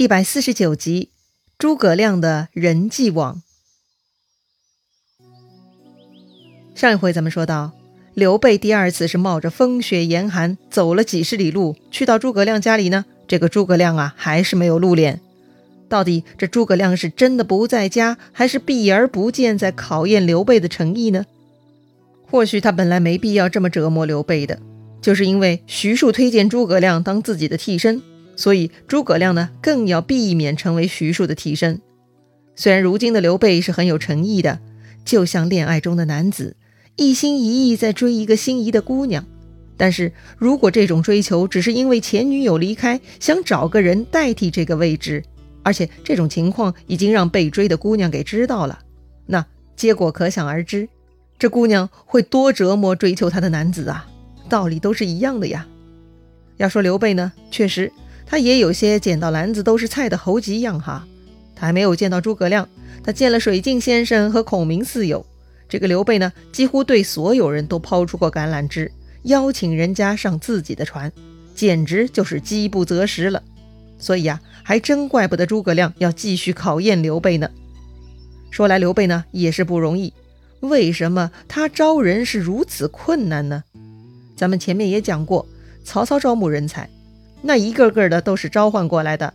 一百四十九集，诸葛亮的人际网。上一回咱们说到，刘备第二次是冒着风雪严寒走了几十里路，去到诸葛亮家里呢。这个诸葛亮啊，还是没有露脸。到底这诸葛亮是真的不在家，还是避而不见，在考验刘备的诚意呢？或许他本来没必要这么折磨刘备的，就是因为徐庶推荐诸葛亮当自己的替身。所以诸葛亮呢，更要避免成为徐庶的替身。虽然如今的刘备是很有诚意的，就像恋爱中的男子，一心一意在追一个心仪的姑娘。但是如果这种追求只是因为前女友离开，想找个人代替这个位置，而且这种情况已经让被追的姑娘给知道了，那结果可想而知，这姑娘会多折磨追求她的男子啊！道理都是一样的呀。要说刘备呢，确实。他也有些捡到篮子都是菜的猴急样哈，他还没有见到诸葛亮，他见了水镜先生和孔明四友。这个刘备呢，几乎对所有人都抛出过橄榄枝，邀请人家上自己的船，简直就是饥不择食了。所以呀，还真怪不得诸葛亮要继续考验刘备呢。说来刘备呢也是不容易，为什么他招人是如此困难呢？咱们前面也讲过，曹操招募人才。那一个个的都是召唤过来的，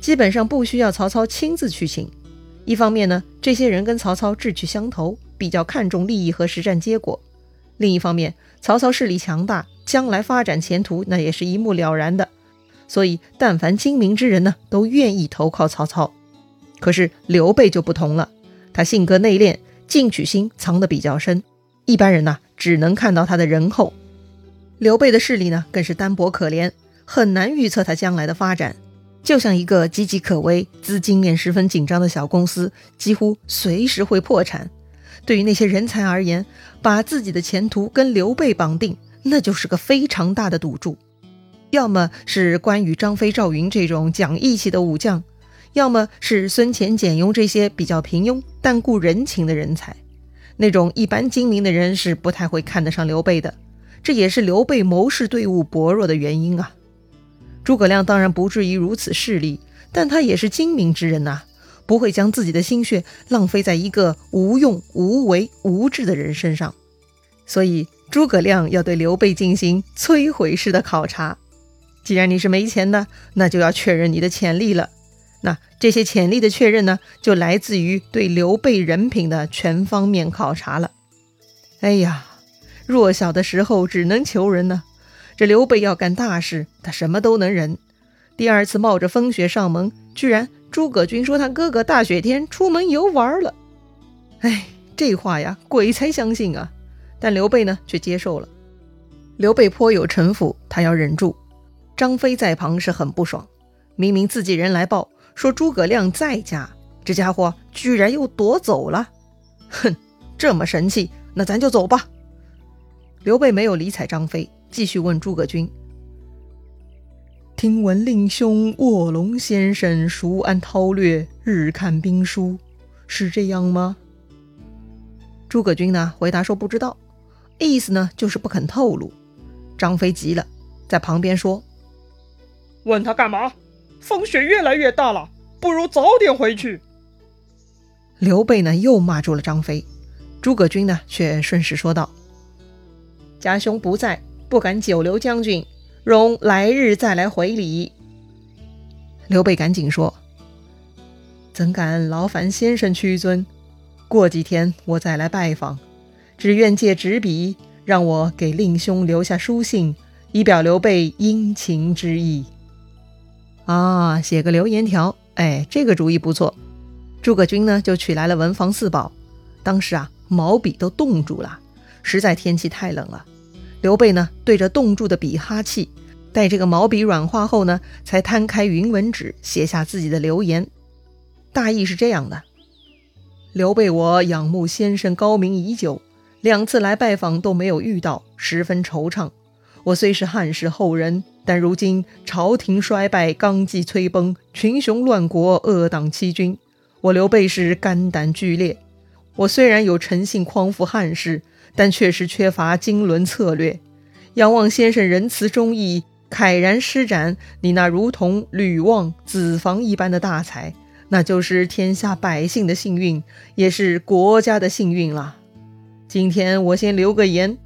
基本上不需要曹操亲自去请。一方面呢，这些人跟曹操志趣相投，比较看重利益和实战结果；另一方面，曹操势力强大，将来发展前途那也是一目了然的。所以，但凡精明之人呢，都愿意投靠曹操。可是刘备就不同了，他性格内敛，进取心藏得比较深，一般人呐只能看到他的仁厚。刘备的势力呢，更是单薄可怜。很难预测他将来的发展，就像一个岌岌可危、资金面十分紧张的小公司，几乎随时会破产。对于那些人才而言，把自己的前途跟刘备绑定，那就是个非常大的赌注。要么是关羽、张飞、赵云这种讲义气的武将，要么是孙乾、简雍这些比较平庸但顾人情的人才。那种一般精明的人是不太会看得上刘备的，这也是刘备谋士队伍薄弱的原因啊。诸葛亮当然不至于如此势利，但他也是精明之人呐，不会将自己的心血浪费在一个无用、无为、无智的人身上。所以诸葛亮要对刘备进行摧毁式的考察。既然你是没钱的，那就要确认你的潜力了。那这些潜力的确认呢，就来自于对刘备人品的全方面考察了。哎呀，弱小的时候只能求人呢。这刘备要干大事，他什么都能忍。第二次冒着风雪上门，居然诸葛均说他哥哥大雪天出门游玩了。哎，这话呀，鬼才相信啊！但刘备呢，却接受了。刘备颇有城府，他要忍住。张飞在旁是很不爽，明明自己人来报说诸葛亮在家，这家伙居然又夺走了。哼，这么神气，那咱就走吧。刘备没有理睬张飞。继续问诸葛均：“听闻令兄卧龙先生熟谙韬略，日看兵书，是这样吗？”诸葛均呢回答说：“不知道，意思呢就是不肯透露。”张飞急了，在旁边说：“问他干嘛？风雪越来越大了，不如早点回去。”刘备呢又骂住了张飞，诸葛均呢却顺势说道：“家兄不在。”不敢久留将军，容来日再来回礼。刘备赶紧说：“怎敢劳烦先生屈尊？过几天我再来拜访，只愿借纸笔，让我给令兄留下书信，以表刘备殷勤之意。”啊，写个留言条，哎，这个主意不错。诸葛均呢，就取来了文房四宝。当时啊，毛笔都冻住了，实在天气太冷了。刘备呢，对着冻住的笔哈气，待这个毛笔软化后呢，才摊开云纹纸，写下自己的留言。大意是这样的：刘备，我仰慕先生高明已久，两次来拜访都没有遇到，十分惆怅。我虽是汉室后人，但如今朝廷衰败，纲纪摧崩，群雄乱国，恶党欺君，我刘备是肝胆俱裂。我虽然有诚信匡扶汉室。但确实缺乏经纶策略。仰望先生仁慈忠义，慨然施展你那如同吕望、子房一般的大才，那就是天下百姓的幸运，也是国家的幸运了。今天我先留个言，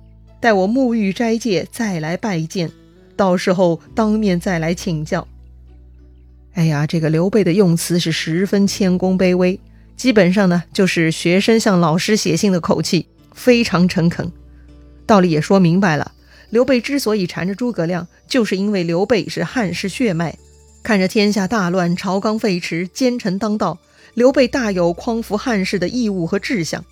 待我沐浴斋戒再来拜见，到时候当面再来请教。哎呀，这个刘备的用词是十分谦恭卑微，基本上呢就是学生向老师写信的口气，非常诚恳。道理也说明白了，刘备之所以缠着诸葛亮，就是因为刘备是汉室血脉，看着天下大乱，朝纲废弛，奸臣当道，刘备大有匡扶汉室的义务和志向。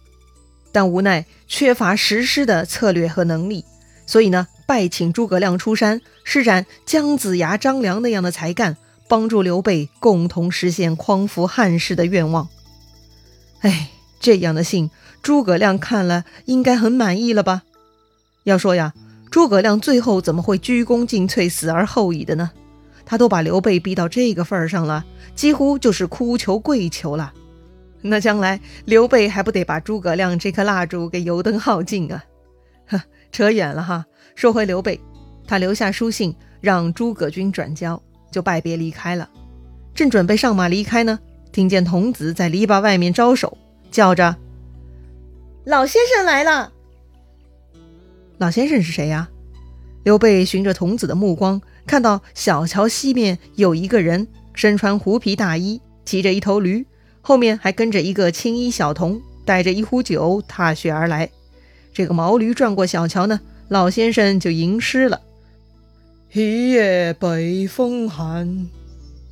但无奈缺乏实施的策略和能力，所以呢，拜请诸葛亮出山，施展姜子牙、张良那样的才干，帮助刘备共同实现匡扶汉室的愿望。哎，这样的信，诸葛亮看了应该很满意了吧？要说呀，诸葛亮最后怎么会鞠躬尽瘁、死而后已的呢？他都把刘备逼到这个份儿上了，几乎就是哭求跪求了。那将来刘备还不得把诸葛亮这颗蜡烛给油灯耗尽啊？呵，扯远了哈。说回刘备，他留下书信让诸葛军转交，就拜别离开了。正准备上马离开呢，听见童子在篱笆外面招手，叫着：“老先生来了。”老先生是谁呀？刘备循着童子的目光，看到小桥西面有一个人，身穿狐皮大衣，骑着一头驴。后面还跟着一个青衣小童，带着一壶酒踏雪而来。这个毛驴转过小桥呢，老先生就吟诗了：“一夜北风寒，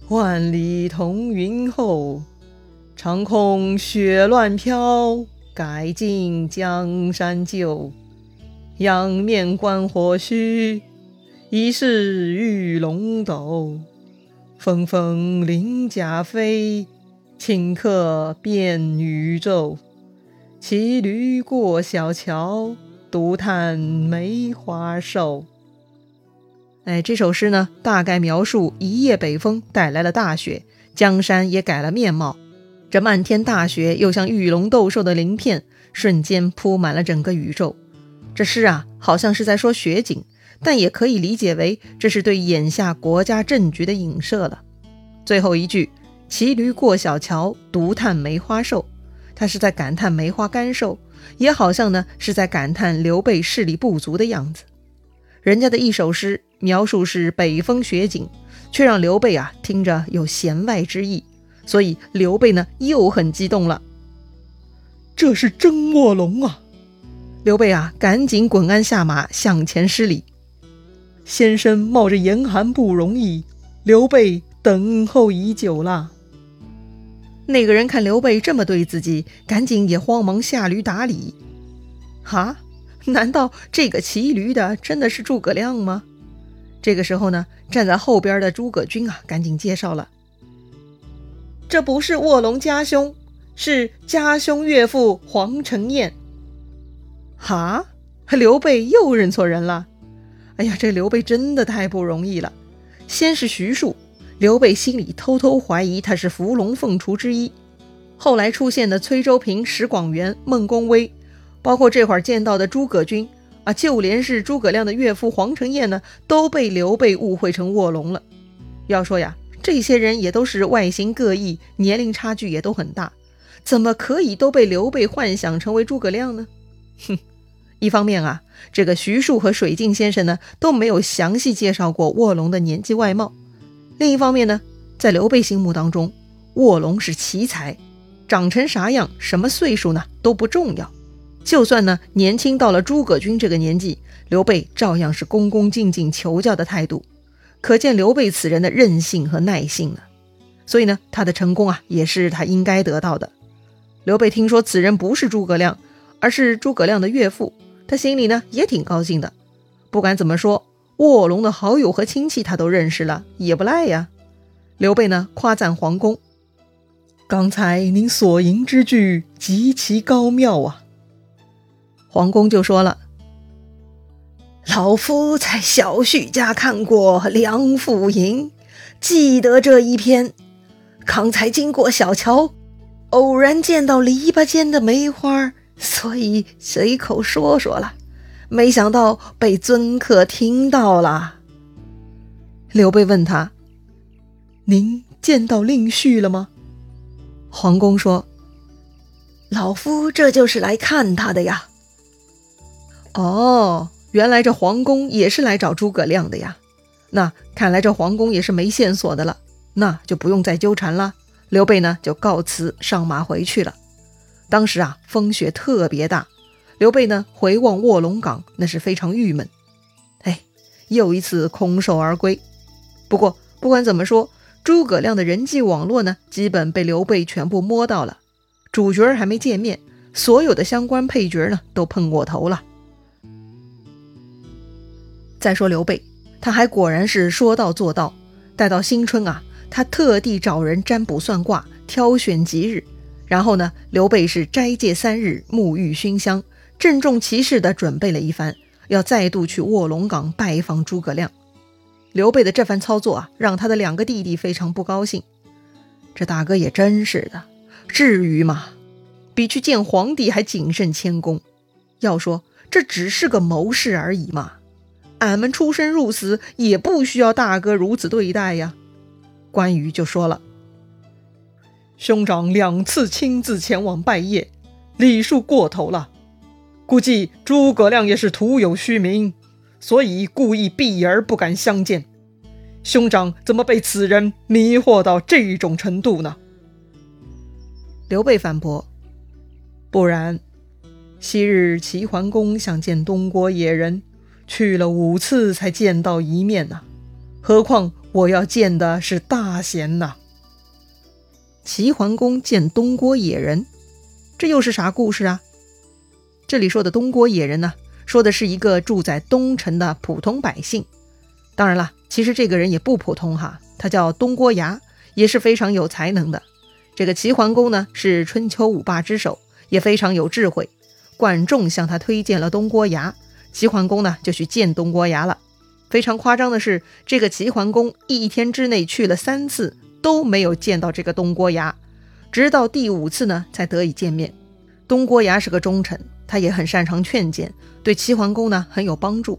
万里同云后。长空雪乱飘，改尽江山旧。仰面观火须，疑是玉龙斗。纷纷鳞甲飞。”顷刻变宇宙，骑驴过小桥，独叹梅花瘦。哎，这首诗呢，大概描述一夜北风带来了大雪，江山也改了面貌。这漫天大雪又像玉龙斗兽的鳞片，瞬间铺满了整个宇宙。这诗啊，好像是在说雪景，但也可以理解为这是对眼下国家政局的影射了。最后一句。骑驴过小桥，独叹梅花瘦。他是在感叹梅花干瘦，也好像呢是在感叹刘备势力不足的样子。人家的一首诗描述是北风雪景，却让刘备啊听着有弦外之意，所以刘备呢又很激动了。这是真卧龙啊！刘备啊赶紧滚鞍下马向前施礼。先生冒着严寒不容易，刘备等候已久了。那个人看刘备这么对自己，赶紧也慌忙下驴打礼。哈，难道这个骑驴的真的是诸葛亮吗？这个时候呢，站在后边的诸葛均啊，赶紧介绍了：这不是卧龙家兄，是家兄岳父黄承彦。哈，刘备又认错人了。哎呀，这刘备真的太不容易了。先是徐庶。刘备心里偷偷怀疑他是伏龙凤雏之一，后来出现的崔州平、石广元、孟公威，包括这会儿见到的诸葛均啊，就连是诸葛亮的岳父黄承彦呢，都被刘备误会成卧龙了。要说呀，这些人也都是外形各异，年龄差距也都很大，怎么可以都被刘备幻想成为诸葛亮呢？哼，一方面啊，这个徐庶和水镜先生呢都没有详细介绍过卧龙的年纪外貌。另一方面呢，在刘备心目当中，卧龙是奇才，长成啥样、什么岁数呢都不重要。就算呢年轻到了诸葛均这个年纪，刘备照样是恭恭敬敬求教的态度，可见刘备此人的韧性和耐性呢。所以呢，他的成功啊，也是他应该得到的。刘备听说此人不是诸葛亮，而是诸葛亮的岳父，他心里呢也挺高兴的。不管怎么说。卧龙的好友和亲戚，他都认识了，也不赖呀。刘备呢，夸赞黄公：“刚才您所吟之句极其高妙啊。”黄公就说了：“老夫在小婿家看过《梁父吟》，记得这一篇。刚才经过小桥，偶然见到篱笆间的梅花，所以随口说说了。”没想到被尊客听到了。刘备问他：“您见到令婿了吗？”黄公说：“老夫这就是来看他的呀。”哦，原来这皇宫也是来找诸葛亮的呀。那看来这皇宫也是没线索的了，那就不用再纠缠了。刘备呢，就告辞上马回去了。当时啊，风雪特别大。刘备呢，回望卧龙岗，那是非常郁闷。哎，又一次空手而归。不过不管怎么说，诸葛亮的人际网络呢，基本被刘备全部摸到了。主角还没见面，所有的相关配角呢，都碰过头了。再说刘备，他还果然是说到做到。待到新春啊，他特地找人占卜算卦，挑选吉日。然后呢，刘备是斋戒三日，沐浴熏香。郑重其事地准备了一番，要再度去卧龙岗拜访诸葛亮。刘备的这番操作啊，让他的两个弟弟非常不高兴。这大哥也真是的，至于吗？比去见皇帝还谨慎谦恭。要说这只是个谋士而已嘛，俺们出生入死也不需要大哥如此对待呀。关羽就说了：“兄长两次亲自前往拜谒，礼数过头了。”估计诸葛亮也是徒有虚名，所以故意避而不敢相见。兄长怎么被此人迷惑到这种程度呢？刘备反驳：“不然，昔日齐桓公想见东郭野人，去了五次才见到一面呢。何况我要见的是大贤呐。”齐桓公见东郭野人，这又是啥故事啊？这里说的东郭野人呢，说的是一个住在东城的普通百姓。当然了，其实这个人也不普通哈，他叫东郭牙，也是非常有才能的。这个齐桓公呢，是春秋五霸之首，也非常有智慧。管仲向他推荐了东郭牙，齐桓公呢就去见东郭牙了。非常夸张的是，这个齐桓公一天之内去了三次，都没有见到这个东郭牙，直到第五次呢才得以见面。东郭牙是个忠臣。他也很擅长劝谏，对齐桓公呢很有帮助。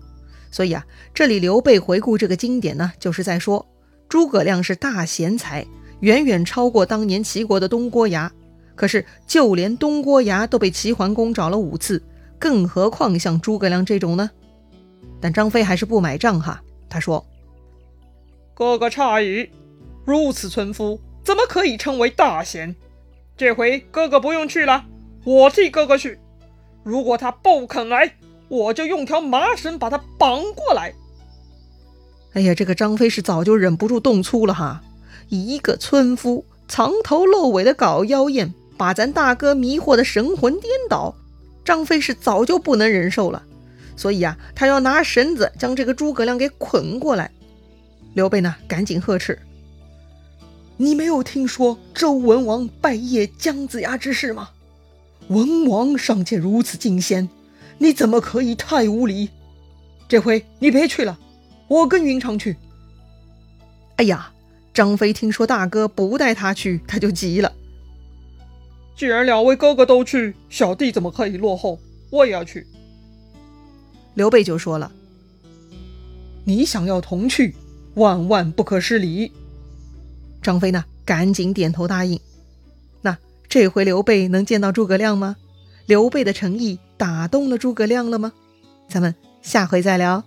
所以啊，这里刘备回顾这个经典呢，就是在说诸葛亮是大贤才，远远超过当年齐国的东郭牙。可是就连东郭牙都被齐桓公找了五次，更何况像诸葛亮这种呢？但张飞还是不买账哈，他说：“哥哥诧异，如此村夫怎么可以称为大贤？这回哥哥不用去了，我替哥哥去。”如果他不肯来，我就用条麻绳把他绑过来。哎呀，这个张飞是早就忍不住动粗了哈！一个村夫藏头露尾的搞妖艳，把咱大哥迷惑的神魂颠倒，张飞是早就不能忍受了。所以啊，他要拿绳子将这个诸葛亮给捆过来。刘备呢，赶紧呵斥：“你没有听说周文王拜谒姜子牙之事吗？”文王尚且如此敬贤，你怎么可以太无礼？这回你别去了，我跟云长去。哎呀，张飞听说大哥不带他去，他就急了。既然两位哥哥都去，小弟怎么可以落后？我也要去。刘备就说了：“你想要同去，万万不可失礼。”张飞呢，赶紧点头答应。那这回刘备能见到诸葛亮吗？刘备的诚意打动了诸葛亮了吗？咱们下回再聊。